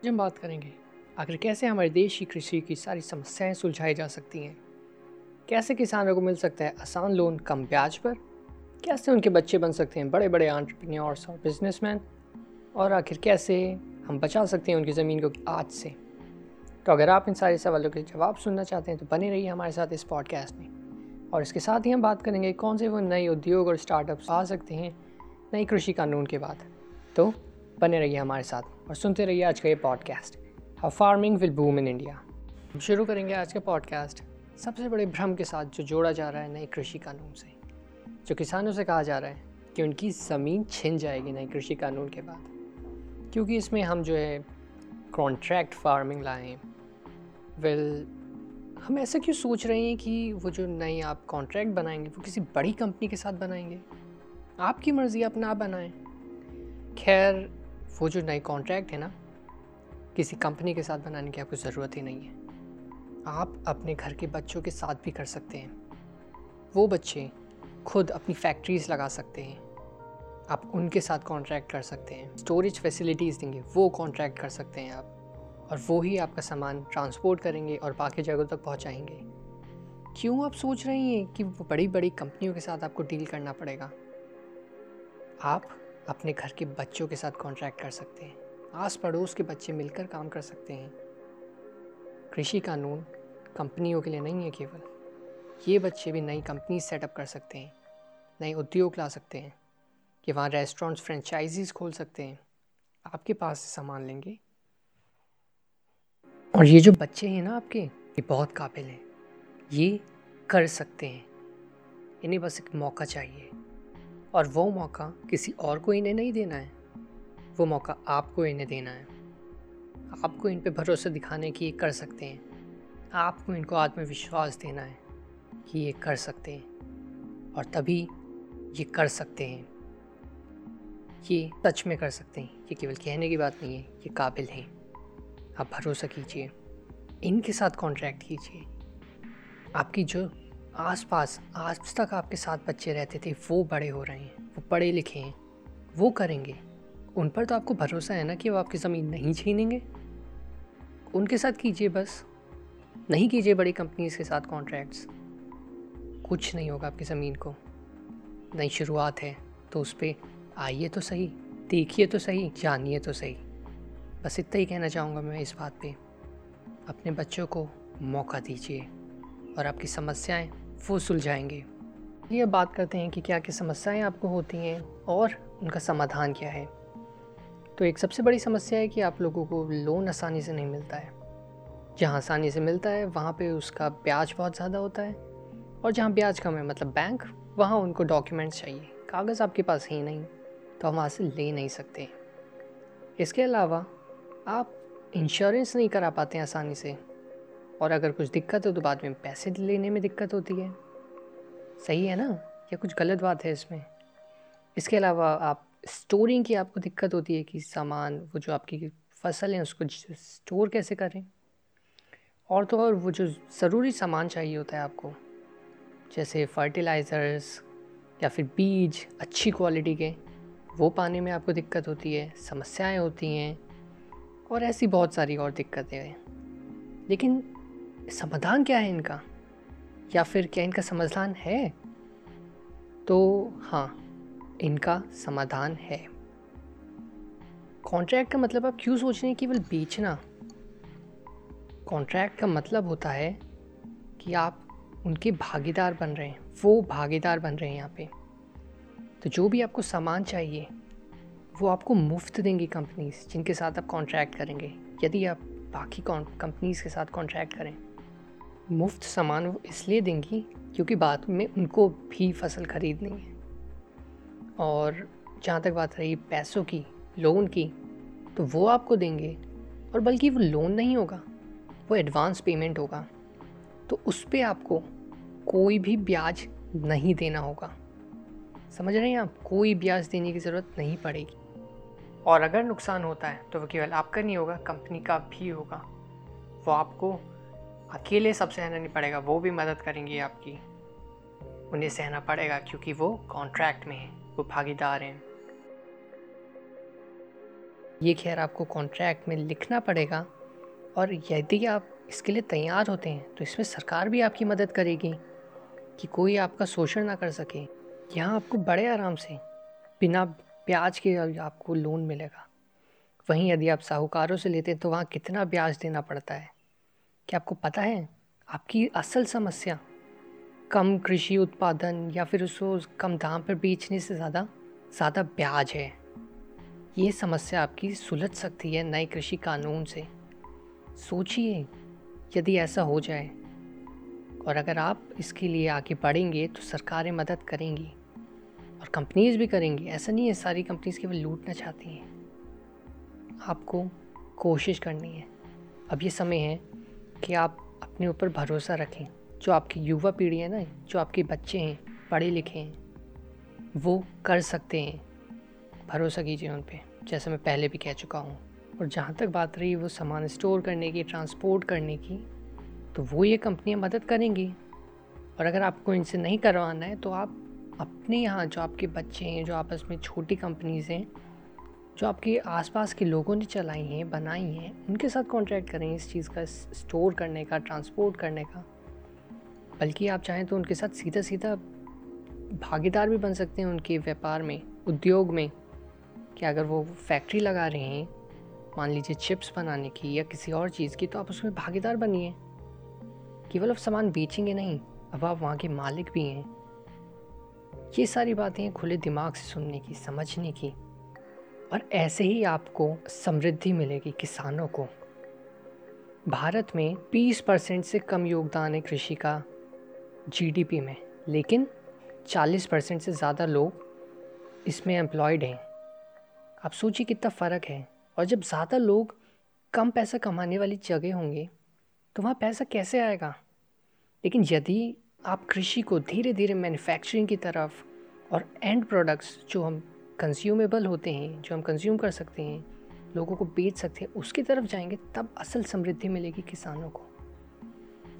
आज हम बात करेंगे, आखिर कैसे हमारे देश की कृषि की सारी समस्याएँ सुलझाई जा सकती हैं? कैसे किसानों को मिल सकता है आसान लोन कम ब्याज पर? कैसे उनके बच्चे बन सकते हैं बड़े बड़े आंट्रप्रन्योर्स और बिजनेसमैन और आखिर कैसे हम बचा सकते हैं उनकी ज़मीन को आज से? तो अगर आप इन सारे सवालों के जवाब सुनना चाहते हैं तो बने रहिए हमारे साथ इस पॉडकास्ट में। और इसके साथ ही हम बात करेंगे कौन से वो नए उद्योग और स्टार्टअप्स आ सकते हैं नई कृषि कानून के बाद। तो बने रहिए हमारे साथ। और सुनते रहिए आज का ये podcast how farming will boom in India हम शुरू करेंगे आज का पॉडकास्ट सबसे बड़े भ्रम के साथ जो जोड़ा जा रहा है नए कृषि कानून से। जो किसानों से कहा जा रहा है कि उनकी ज़मीन छिन जाएगी नए कृषि कानून के बाद। क्योंकि इसमें हम जो है कॉन्ट्रैक्ट फ़ार्मिंग लाएँ वेल हम ऐसा क्यों सोच रहे हैं कि वो जो नए आप कॉन्ट्रैक्ट बनाएँगे, वो किसी बड़ी कंपनी के साथ बनाएँगे? आपकी मर्ज़ी अपना बनाएँ। खैर वो जो नई कॉन्ट्रैक्ट है ना, किसी कंपनी के साथ बनाने की आपको ज़रूरत ही नहीं है। आप अपने घर के बच्चों के साथ भी कर सकते हैं। वो बच्चे खुद अपनी फैक्ट्रीज लगा सकते हैं। आप उनके साथ कॉन्ट्रैक्ट कर सकते हैं। स्टोरेज फैसिलिटीज़ देंगे, वो कॉन्ट्रैक्ट कर सकते हैं आप। और वो ही आपका सामान ट्रांसपोर्ट करेंगे और बाकी जगहों तक पहुंचाएँगे। क्यों आप सोच रही हैं कि बड़ी बड़ी कंपनियों के साथ आपको डील करना पड़ेगा? आप अपने घर के बच्चों के साथ कॉन्ट्रैक्ट कर सकते हैं। आस पड़ोस के बच्चे मिलकर काम कर सकते हैं। कृषि कानून कंपनियों के लिए नहीं है केवल। ये बच्चे भी नई कंपनी सेटअप कर सकते हैं, नए उद्योग ला सकते हैं, कि वहाँ रेस्टोरेंट्स फ्रेंचाइजीज खोल सकते हैं। आपके पास से सामान लेंगे। और ये जो बच्चे हैं ना आपके, ये बहुत काबिल हैं। ये कर सकते हैं। इन्हें बस एक मौका चाहिए। और वो मौका किसी और को इन्हें नहीं देना है। वो मौका आपको इन्हें देना है। आपको इन पर भरोसा दिखाने की ये कर सकते हैं। आपको इनको आत्मविश्वास देना है कि ये कर सकते हैं। और तभी ये कर सकते हैं। ये सच में कर सकते हैं। ये केवल कहने की बात नहीं है, ये काबिल हैं। आप भरोसा कीजिए। इनके साथ कॉन्ट्रैक्ट कीजिए। आपकी जो आस पास आज तक आपके साथ बच्चे रहते थे, वो बड़े हो रहे हैं, वो पढ़े लिखे हैं, वो करेंगे। उन पर तो आपको भरोसा है ना कि वो आपकी ज़मीन नहीं छीनेंगे? उनके साथ कीजिए बस। नहीं कीजिए बड़ी कंपनीज़ के साथ कॉन्ट्रैक्ट्स कुछ नहीं होगा आपकी ज़मीन को। नई शुरुआत है तो उस पर आइए तो सही, देखिए तो सही, जानिए तो सही। बस इतना ही कहना चाहूँगा मैं इस बात पे। अपने बच्चों को मौका दीजिए। और आपकी समस्याएँ वो सुलझाएँगे। ये बात करते हैं कि क्या क्या समस्याएँ आपको होती हैं और उनका समाधान क्या है। तो एक सबसे बड़ी समस्या है कि आप लोगों को लोन आसानी से नहीं मिलता है। जहाँ आसानी से मिलता है, वहाँ पे उसका ब्याज बहुत ज़्यादा होता है और जहाँ ब्याज कम है मतलब बैंक, वहाँ उनको डॉक्यूमेंट्स चाहिए। कागज़ आपके पास ही नहीं तो हम वहाँ से ले नहीं सकते। इसके अलावा आप इंश्योरेंस नहीं करा पाते हैं आसानी से। और अगर कुछ दिक्कत हो तो बाद में पैसे लेने में दिक्कत होती है। सही है ना? या कुछ गलत बात है इसमें? इसके अलावा आप स्टोरिंग की आपको दिक्कत होती है कि सामान, वो जो आपकी फ़सल है, उसको स्टोर कैसे करें? और तो और वो जो ज़रूरी सामान चाहिए होता है आपको, जैसे फर्टिलाइज़र्स या फिर बीज अच्छी क्वालिटी के, वो पाने में आपको दिक्कत होती है, समस्याएँ होती हैं और ऐसी बहुत सारी और दिक्कतें हैं। लेकिन समाधान क्या है इनका? या फिर क्या इनका समाधान है? तो हाँ इनका समाधान है। कॉन्ट्रैक्ट का मतलब आप क्यों सोच रहे हैं केवल बेचना? कॉन्ट्रैक्ट का मतलब होता है कि आप उनके भागीदार बन रहे हैं, वो भागीदार बन रहे हैं यहाँ पे। तो जो भी आपको सामान चाहिए, वो आपको मुफ़्त देंगी कंपनीज़ जिनके साथ आप कॉन्ट्रैक्ट करेंगे। यदि आप बाकी कंपनीज़ के साथ कॉन्ट्रैक्ट करें मुफ़्त सामान वो इसलिए देंगी क्योंकि बाद में उनको भी फ़सल खरीदनी है। और जहाँ तक बात रही पैसों की, लोन की तो वो आपको देंगे। और बल्कि वो लोन नहीं होगा, वो एडवांस पेमेंट होगा। तो उस पर आपको कोई भी ब्याज नहीं देना होगा। समझ रहे हैं आप? कोई ब्याज देने की ज़रूरत नहीं पड़ेगी। और अगर नुकसान होता है तो वो केवल आपका नहीं होगा कंपनी का भी होगा। वो आपको अकेले सब सहना नहीं पड़ेगा, वो भी मदद करेंगी आपकी। उन्हें सहना पड़ेगा क्योंकि वो कॉन्ट्रैक्ट में हैं, वो भागीदार हैं। ये खैर आपको कॉन्ट्रैक्ट में लिखना पड़ेगा और यदि आप इसके लिए तैयार होते हैं तो इसमें सरकार भी आपकी मदद करेगी कि कोई आपका शोषण ना कर सके। यहाँ आपको बड़े आराम से बिना ब्याज के आपको लोन मिलेगा। वहीं यदि आप साहूकारों से लेते हैं तो वहाँ कितना ब्याज देना पड़ता है? क्या आपको पता है, आपकी असल समस्या कम कृषि उत्पादन या फिर उसको कम दाम पर बेचने से ज़्यादा ज़्यादा ब्याज है। ये समस्या आपकी सुलझ सकती है नए कृषि कानून से। सोचिए, यदि ऐसा हो जाए और अगर आप इसके लिए आगे बढ़ेंगे तो सरकारें मदद करेंगी और कंपनीज़ भी करेंगी। ऐसा नहीं है, सारी कंपनीज़ केवल लूटना चाहती हैं। आपको कोशिश करनी है। अब ये समय है कि आप अपने ऊपर भरोसा रखें। जो आपकी युवा पीढ़ी है ना, जो आपके बच्चे हैं, पढ़े लिखे हैं, वो कर सकते हैं। भरोसा कीजिए उन पर जैसे मैं पहले भी कह चुका हूँ। और जहाँ तक बात रही वो सामान स्टोर करने की, ट्रांसपोर्ट करने की तो वो ये कंपनियाँ मदद करेंगी। और अगर आपको इनसे नहीं करवाना है तो आप अपने यहाँ जो आपके बच्चे हैं, जो आपस में छोटी कंपनीज़ हैं जो आपके आसपास के लोगों ने चलाई हैं, बनाई हैं, उनके साथ कॉन्ट्रैक्ट करें इस चीज़ का स्टोर करने का ट्रांसपोर्ट करने का। बल्कि आप चाहें तो उनके साथ सीधा सीधा भागीदार भी बन सकते हैं उनके व्यापार में, उद्योग में। कि अगर वो फैक्ट्री लगा रहे हैं, मान लीजिए चिप्स बनाने की या किसी और चीज़ की तो आप उसमें भागीदार बनिए। केवल आप सामान बेचेंगे नहीं, अब आप वहाँ के मालिक भी हैं। ये सारी बातें खुले दिमाग से सुनने की, समझने की। और ऐसे ही आपको समृद्धि मिलेगी किसानों को। भारत में 20 परसेंट से कम योगदान है कृषि का जीडीपी में, लेकिन 40 परसेंट से ज़्यादा लोग इसमें एम्प्लॉयड हैं। आप सोचिए कितना फ़र्क है। और जब ज़्यादा लोग कम पैसा कमाने वाली जगह होंगे तो वहाँ पैसा कैसे आएगा? लेकिन यदि आप कृषि को धीरे धीरे मैन्युफैक्चरिंग की तरफ़ और एंड प्रोडक्ट्स जो हम कंज्यूमेबल होते हैं जो हम कंज्यूम कर सकते हैं लोगों को बेच सकते हैं उसकी तरफ़ जाएँगे तब असल समृद्धि मिलेगी किसानों को।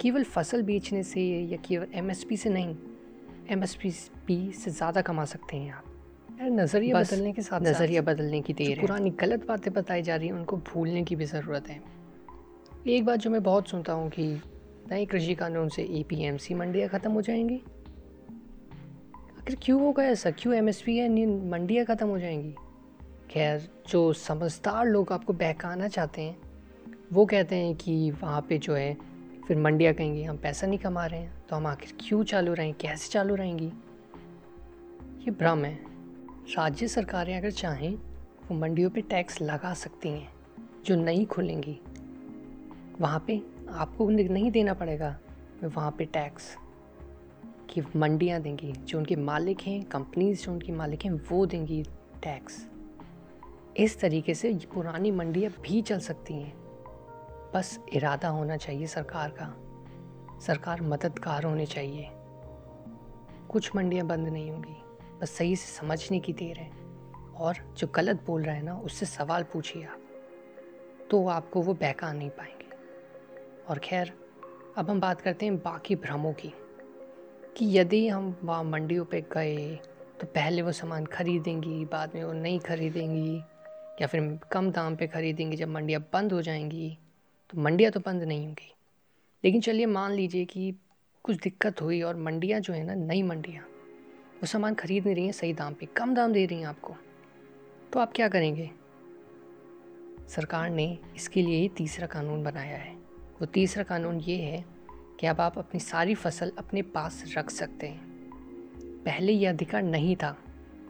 केवल फ़सल बेचने से या केवल एमएसपी से नहीं एम से ज़्यादा कमा सकते हैं आप। नज़रिया बदलने के साथ नज़रिया बदलने की देर है। पुरानी गलत बातें बताई जा रही हैं उनको भूलने की भी ज़रूरत है। एक बात जो मैं बहुत सुनता हूँ कि नए कृषि कानून से ए पी एम सी मंडियाँ ख़त्म हो जाएँगी। आखिर क्यों होगा ऐसा? क्यों एम एस पी या मंडियाँ ख़त्म हो जाएँगी। खैर, जो समझदार लोग आपको बहकाना चाहते हैं, वो कहते हैं कि वहाँ पे जो है, फिर मंडियाँ कहेंगी, हम पैसा नहीं कमा रहे हैं तो हम आखिर क्यों चालू रहें? कैसे चालू रहेंगी? ये भ्रम है। राज्य सरकारें अगर चाहें, वो मंडियों पे टैक्स लगा सकती हैं, जो नहीं खुलेंगी। वहाँ पे आपको नहीं देना पड़ेगा, वहाँ पे टैक्स। कि मंडियाँ देंगी, जो उनके मालिक हैं, कंपनीज़ जो उनकी मालिक हैं, वो देंगी टैक्स इस तरीके से पुरानी मंडियाँ भी चल सकती हैं। बस इरादा होना चाहिए सरकार का। सरकार मददगार होने चाहिए। कुछ मंडियाँ बंद नहीं होंगी। बस सही से समझने की देर है। और जो गलत बोल रहा है ना, उससे सवाल पूछिए आप। तो आपको वो बहका नहीं पाएँगे। और खैर, अब हम बात करते हैं बाकी भ्रमों की। कि यदि हम वहाँ मंडियों पे गए तो पहले वो सामान खरीदेंगी, बाद में वो नहीं खरीदेंगी, या फिर कम दाम पे खरीदेंगी जब मंडियाँ बंद हो जाएँगी तो मंडियाँ तो बंद नहीं होंगी। लेकिन चलिए मान लीजिए कि कुछ दिक्कत हुई और मंडियाँ जो है ना, नई मंडियाँ, वो सामान खरीद नहीं रही हैं सही दाम पे, कम दाम दे रही हैं आपको। तो आप क्या करेंगे? सरकार ने इसके लिए ही तीसरा कानून बनाया है। वो तीसरा कानून ये है कि अब आप अपनी सारी फ़सल अपने पास रख सकते हैं। पहले यह अधिकार नहीं था।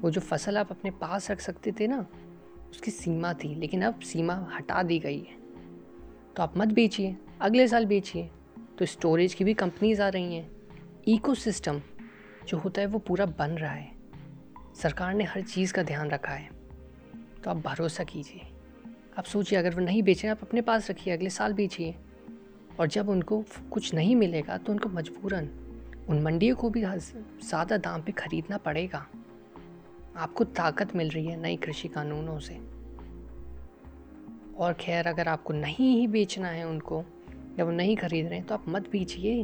वो जो फ़सल आप अपने पास रख सकते थे ना, उसकी सीमा थी, लेकिन अब सीमा हटा दी गई है। तो आप मत बेचिए, अगले साल बेचिए। तो स्टोरेज की भी कंपनीज़ आ रही हैं। इकोसिस्टम जो होता है वो पूरा बन रहा है। सरकार ने हर चीज़ का ध्यान रखा है। तो आप भरोसा कीजिए। आप सोचिए, अगर वो नहीं बेचें आप अपने पास रखिए, अगले साल बेचिए। और जब उनको कुछ नहीं मिलेगा तो उनको मजबूरन, उन मंडियों को भी ज़्यादा दाम पे ख़रीदना पड़ेगा। आपको ताकत मिल रही है नई कृषि कानूनों से। और खैर, अगर आपको नहीं ही बेचना है उनको, या वो नहीं खरीद रहे हैं तो आप मत बेचिए।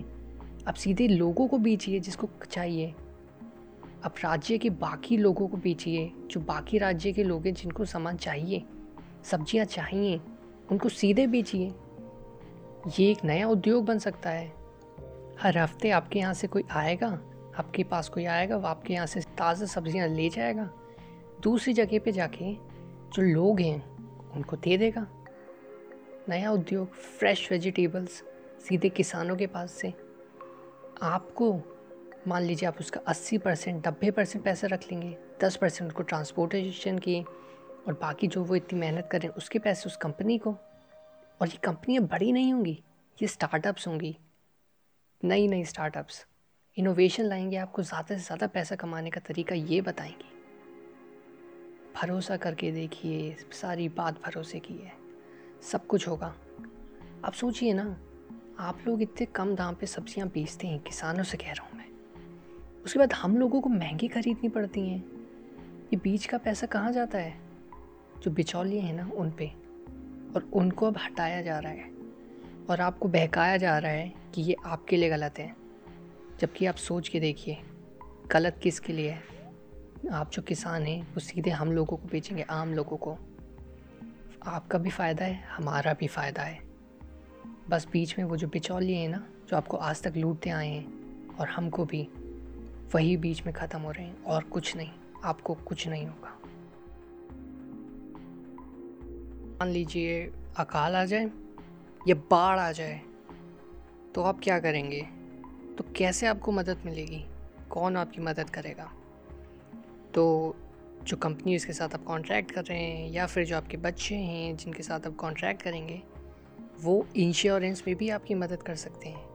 आप सीधे लोगों को बेचिए जिसको चाहिए। आप राज्य के बाकी लोगों को बेचिए, जो बाकी राज्य के लोग हैं जिनको सामान चाहिए, सब्ज़ियाँ चाहिए, उनको सीधे बेचिए। ये एक नया उद्योग बन सकता है। हर हफ़्ते आपके यहाँ से कोई आएगा, आपके पास कोई आएगा, वो आपके यहाँ से ताज़ा सब्ज़ियाँ ले जाएगा। दूसरी जगह पे जाके जो लोग हैं, उनको दे देगा। नया उद्योग फ्रेश वेजिटेबल्स सीधे किसानों के पास से। आपको, मान लीजिए आप उसका 80 परसेंट, नब्बे परसेंट पैसे रख लेंगे 10 परसेंट उसको ट्रांसपोर्टेशन की, और बाकी जो वो इतनी मेहनत करें उसके पैसे उस कंपनी को। और ये कंपनियाँ बड़ी नहीं होंगी, ये स्टार्टअप्स होंगी। नई नई स्टार्टअप्स इनोवेशन लाएँगे आपको ज़्यादा से ज़्यादा पैसा कमाने का तरीका ये बताएँगे। भरोसा करके देखिए, सारी बात भरोसे की है। सब कुछ होगा। आप सोचिए ना, आप लोग इतने कम दाम पे सब्ज़ियाँ बेचते हैं, किसानों से कह रहा हूँ मैं। उसके बाद हम लोगों को महँगी खरीदनी पड़ती हैं। ये बीज का पैसा कहाँ जाता है? जो बिचौलिए हैं ना, उन पे। और उनको अब हटाया जा रहा है और आपको बहकाया जा रहा है कि ये आपके लिए गलत है। जबकि आप सोच के देखिए, गलत किसके लिए है? आप जो किसान हैं, वो सीधे हम लोगों को बेचेंगे, आम लोगों को। आपका भी फ़ायदा है, हमारा भी फ़ायदा है। बस बीच में वो जो बिचौलिए हैं ना, जो आपको आज तक लूटते आए हैं और हमको भी, वही बीच में ख़त्म हो रहे हैं और कुछ नहीं, आपको कुछ नहीं होगा। मान लीजिए अकाल आ जाए या बाढ़ आ जाए तो आप क्या करेंगे? तो कैसे आपको मदद मिलेगी? कौन आपकी मदद करेगा? तो जो कंपनी इसके साथ आप कॉन्ट्रैक्ट कर रहे हैं या फिर जो आपके बच्चे हैं जिनके साथ आप कॉन्ट्रैक्ट करेंगे, वो इंश्योरेंस में भी आपकी मदद कर सकते हैं।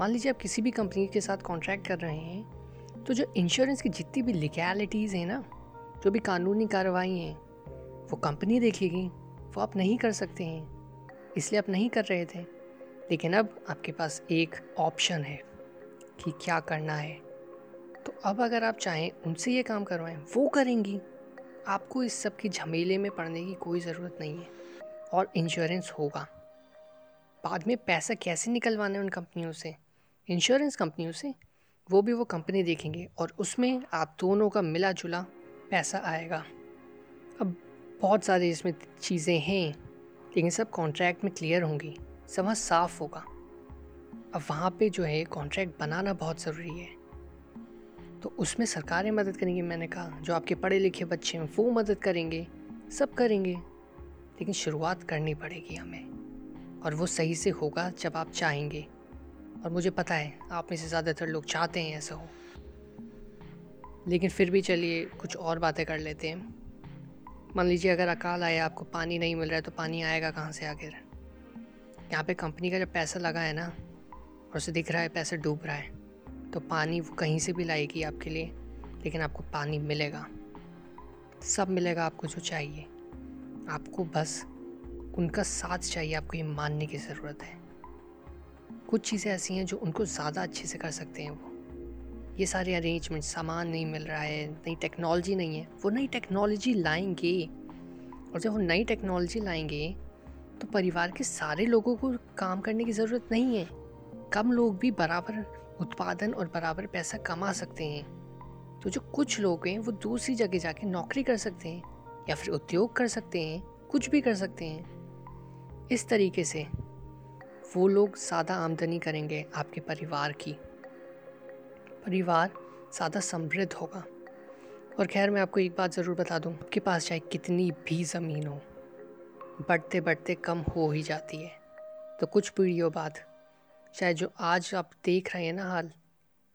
मान लीजिए आप किसी भी कंपनी के साथ कॉन्ट्रैक्ट कर रहे हैं तो जो इंश्योरेंस की जितनी भी लिगैलिटीज़ हैं ना, जो भी कानूनी कार्रवाई हैं वो कंपनी देखेगी, वो आप नहीं कर सकते हैं। इसलिए आप नहीं कर रहे थे। लेकिन अब आपके पास एक ऑप्शन है कि क्या करना है। तो अब अगर आप चाहें उनसे ये काम करवाएँ, वो करेंगी। आपको इस सब की झमेले में पड़ने की कोई ज़रूरत नहीं है। और इंश्योरेंस होगा। बाद में पैसा कैसे निकलवाना है उन कंपनियों से? इंश्योरेंस कंपनियों से? वो भी वो कंपनी देखेंगे और उसमें आप दोनों का मिला जुला पैसा आएगा। बहुत सारी इसमें चीज़ें हैं, लेकिन सब कॉन्ट्रैक्ट में क्लियर होंगी। समझ साफ़ होगा। अब वहाँ पे जो है कॉन्ट्रैक्ट बनाना बहुत ज़रूरी है। तो उसमें सरकारें मदद करेंगी, मैंने कहा। जो आपके पढ़े लिखे बच्चे हैं, वो मदद करेंगे। सब करेंगे। लेकिन शुरुआत करनी पड़ेगी हमें। और वो सही से होगा जब आप चाहेंगे। और मुझे पता है, आप में से ज़्यादातर लोग चाहते हैं ऐसा हो। लेकिन फिर भी चलिए, कुछ और बातें कर लेते हैं। मान लीजिए अगर अकाल आया, आपको पानी नहीं मिल रहा है तो पानी आएगा कहाँ से आखिर? यहाँ पे कंपनी का जब पैसा लगा है ना, और उसे दिख रहा है पैसा डूब रहा है तो पानी वो कहीं से भी लाएगी आपके लिए, लेकिन आपको पानी मिलेगा। सब मिलेगा आपको जो चाहिए। आपको बस उनका साथ चाहिए, आपको ये मानने की ज़रूरत है। कुछ चीज़ें ऐसी हैं जो उनको ज़्यादा अच्छे से कर सकते हैं वो। ये सारे अरेंजमेंट सामान नहीं मिल रहा है, नई टेक्नोलॉजी नहीं है, वो नई टेक्नोलॉजी लाएँगे। और जब वो नई टेक्नोलॉजी लाएँगे तो परिवार के सारे लोगों को काम करने की ज़रूरत नहीं है। कम लोग भी बराबर उत्पादन और बराबर पैसा कमा सकते हैं। तो जो कुछ लोग हैं, वो दूसरी जगह जाके नौकरी कर सकते हैं, या फिर उद्योग कर सकते हैं, कुछ भी कर सकते हैं। इस तरीके से वो लोग ज़्यादा आमदनी करेंगे आपके परिवार की। परिवार ज़्यादा समृद्ध होगा। और खैर, मैं आपको एक बात ज़रूर बता दूँ आपके पास चाहे कितनी भी ज़मीन हो बढ़ते बढ़ते कम हो ही जाती है। तो कुछ पीढ़ियों बाद, चाहे जो आज आप देख रहे हैं ना हाल,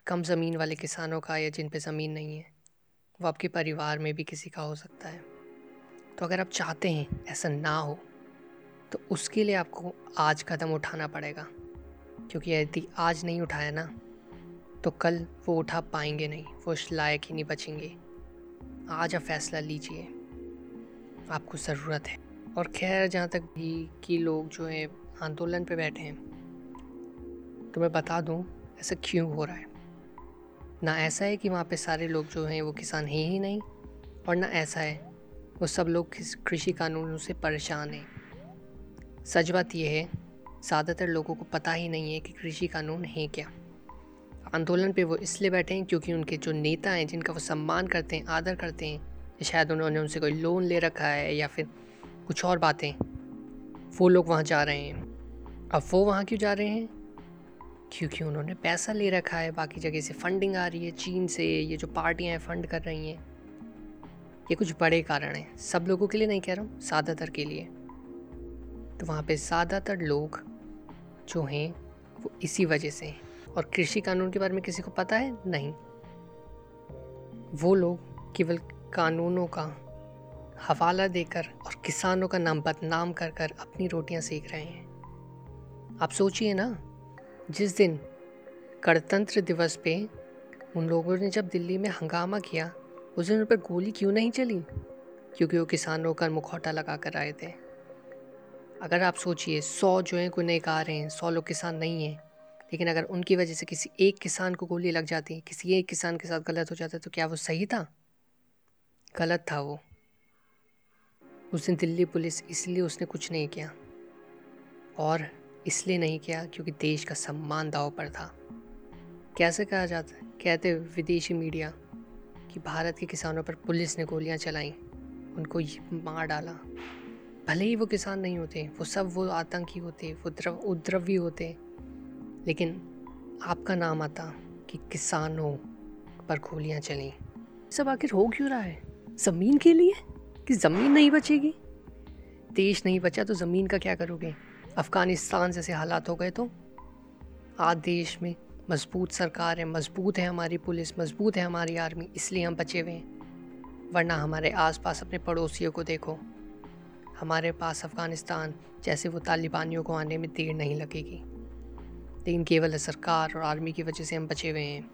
कम ज़मीन वाले किसानों का या जिन पे ज़मीन नहीं है, वो आपके परिवार में भी किसी का हो सकता है। तो अगर आप चाहते हैं ऐसा ना हो तो उसके लिए आपको आज कदम उठाना पड़ेगा। क्योंकि यदि आज नहीं उठाया ना तो कल वो उठा पाएँगे नहीं, वो उस लायक ही नहीं बचेंगे। आज आप फैसला लीजिए। आपको ज़रूरत है। और खैर, जहाँ तक भी कि लोग जो है, आंदोलन पे बैठे हैं तो मैं बता दूँ, ऐसा क्यों हो रहा है? ना ऐसा है कि वहाँ पे सारे लोग जो हैं, वो किसान हैं ही नहीं, और ना ऐसा है, वो सब लोग कृषि कानूनों से परेशान हैं। सच बात यह है, ज़्यादातर लोगों को पता ही नहीं है कि कृषि कानून है क्या। आंदोलन पे वो इसलिए बैठे हैं क्योंकि उनके जो नेता हैं, जिनका वो सम्मान करते हैं, आदर करते हैं, शायद उन्होंने उनसे कोई लोन ले रखा है या फिर कुछ और बातें, वो लोग वहाँ जा रहे हैं। अब वो वहाँ क्यों जा रहे हैं? क्योंकि उन्होंने पैसा ले रखा है, बाकी जगह से फंडिंग आ रही है, चीन से ये जो पार्टियाँ हैं फंड कर रही हैं। ये कुछ बड़े कारण हैं। सब लोगों के लिए नहीं कह रहा हूँ, ज़्यादातर के लिए। तो वहाँ पे ज़्यादातर लोग जो हैं, वो इसी वजह से हैं। और कृषि कानून के बारे में किसी को पता है? नहीं। वो लोग केवल कानूनों का हवाला देकर और किसानों का नाम बदनाम कर कर अपनी रोटियाँ सेक रहे हैं। आप सोचिए ना, जिस दिन गणतंत्र दिवस पे उन लोगों ने जब दिल्ली में हंगामा किया, उस दिन उन पर गोली क्यों नहीं चली? क्योंकि वो किसानों का मुखौटा लगा कर आए थे। अगर आप सोचिए, सौ जो हैं रहे हैं, सौ लोग किसान नहीं हैं। लेकिन अगर उनकी वजह से किसी एक किसान को गोली लग जाती, किसी एक किसान के साथ गलत हो जाता है तो क्या वो सही था? गलत था वो। उस दिन दिल्ली पुलिस इसलिए उसने कुछ नहीं किया। और इसलिए नहीं किया क्योंकि देश का सम्मान दाव पर था। कैसे कहा जाता कहते विदेशी मीडिया कि भारत के किसानों पर पुलिस ने गोलियाँ चलाई, उनको मार डाला। भले ही वो किसान नहीं होते, वो सब वो आतंकी होते, वो द्रव, उद्रवी होते लेकिन आपका नाम आता कि किसानों पर गोलियाँ चली। सब आखिर हो क्यों रहा है? ज़मीन के लिए? कि ज़मीन नहीं बचेगी? देश नहीं बचा तो ज़मीन का क्या करोगे? अफ़गानिस्तान जैसे हालात हो गए तो? आज देश में मज़बूत सरकार है, मज़बूत है हमारी पुलिस, मज़बूत है हमारी आर्मी, इसलिए हम बचे हुए हैं। वरना हमारे आसपास अपने पड़ोसियों को देखो। हमारे पास अफ़गानिस्तान जैसे वो तालिबानियों को आने में देर नहीं लगेगी। लेकिन केवल सरकार और आर्मी की वजह से हम बचे हुए हैं।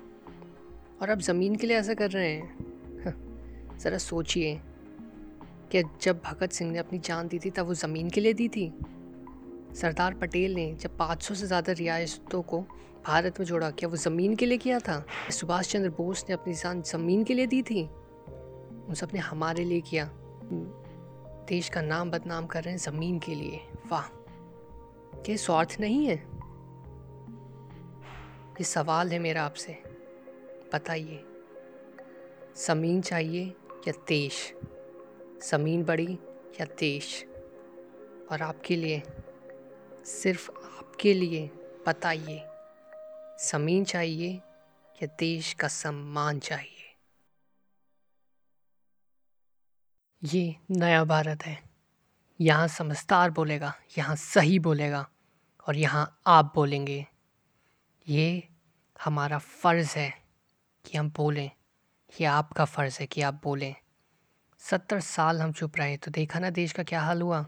और अब ज़मीन के लिए ऐसा कर रहे हैं? ज़रा सोचिए। कि जब भगत सिंह ने अपनी जान दी थी, तब वो ज़मीन के लिए दी थी? सरदार पटेल ने जब 500 से ज़्यादा रियासतों को भारत में जोड़ा, क्या वो ज़मीन के लिए किया था? सुभाष चंद्र बोस ने अपनी जान ज़मीन के लिए दी थी? उन सबने हमारे लिए किया। देश का नाम बदनाम कर रहे हैं ज़मीन के लिए। वाह, क्या स्वार्थ नहीं है? ये सवाल है मेरा आपसे। बताइए। ज़मीन चाहिए या देश? ज़मीन बड़ी या देश? और आपके लिए? सिर्फ़ आपके लिए बताइए। ज़मीन चाहिए या देश का सम्मान चाहिए? ये नया भारत है। यहाँ समझदार बोलेगा, यहाँ सही बोलेगा और यहाँ आप बोलेंगे। ये हमारा फ़र्ज़ है कि हम बोलें ये आपका फ़र्ज़ है कि आप बोलें। सत्तर साल हम चुप रहे तो देखा ना देश का क्या हाल हुआ?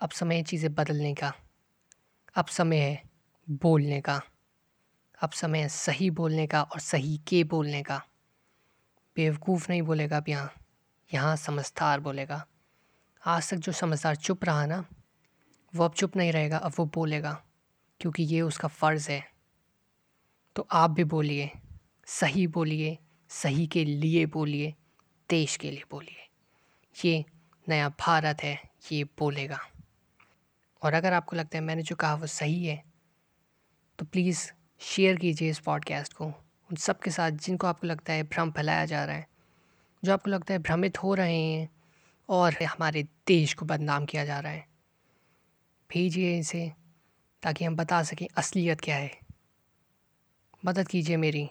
अब समय है चीज़ें बदलने का। अब समय है बोलने का। अब समय है सही बोलने का और सही के बोलने का। बेवकूफ़ नहीं बोलेगा अब यहाँ। यहाँ समझदार बोलेगा। आज तक जो समझदार चुप रहा ना, वो अब चुप नहीं रहेगा, अब वो बोलेगा। क्योंकि ये उसका फ़र्ज़ है। तो आप भी बोलिए, सही बोलिए, सही के लिए बोलिए, देश के लिए बोलिए। ये नया भारत है, ये बोलेगा। और अगर आपको लगता है मैंने जो कहा वो सही है तो प्लीज़ शेयर कीजिए इस पॉडकास्ट को। उन सब के साथ जिनको आपको लगता है भ्रम फैलाया जा रहा है, जो आपको लगता है भ्रमित हो रहे हैं और हमारे देश को बदनाम किया जा रहा है, भेजिए इसे। ताकि हम बता सकें असलियत क्या है। मदद कीजिए मेरी।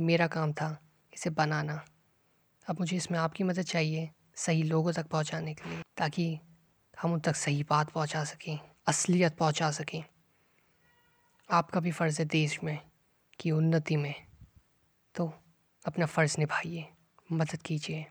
मेरा काम था इसे बनाना। अब मुझे इसमें आपकी मदद चाहिए सही लोगों तक पहुँचाने के लिए, ताकि हम उन तक सही बात पहुँचा सकें, असलियत पहुँचा सकें। आपका भी फ़र्ज़ है देश में की उन्नति में। तो अपना फ़र्ज़ निभाइए। मदद कीजिए।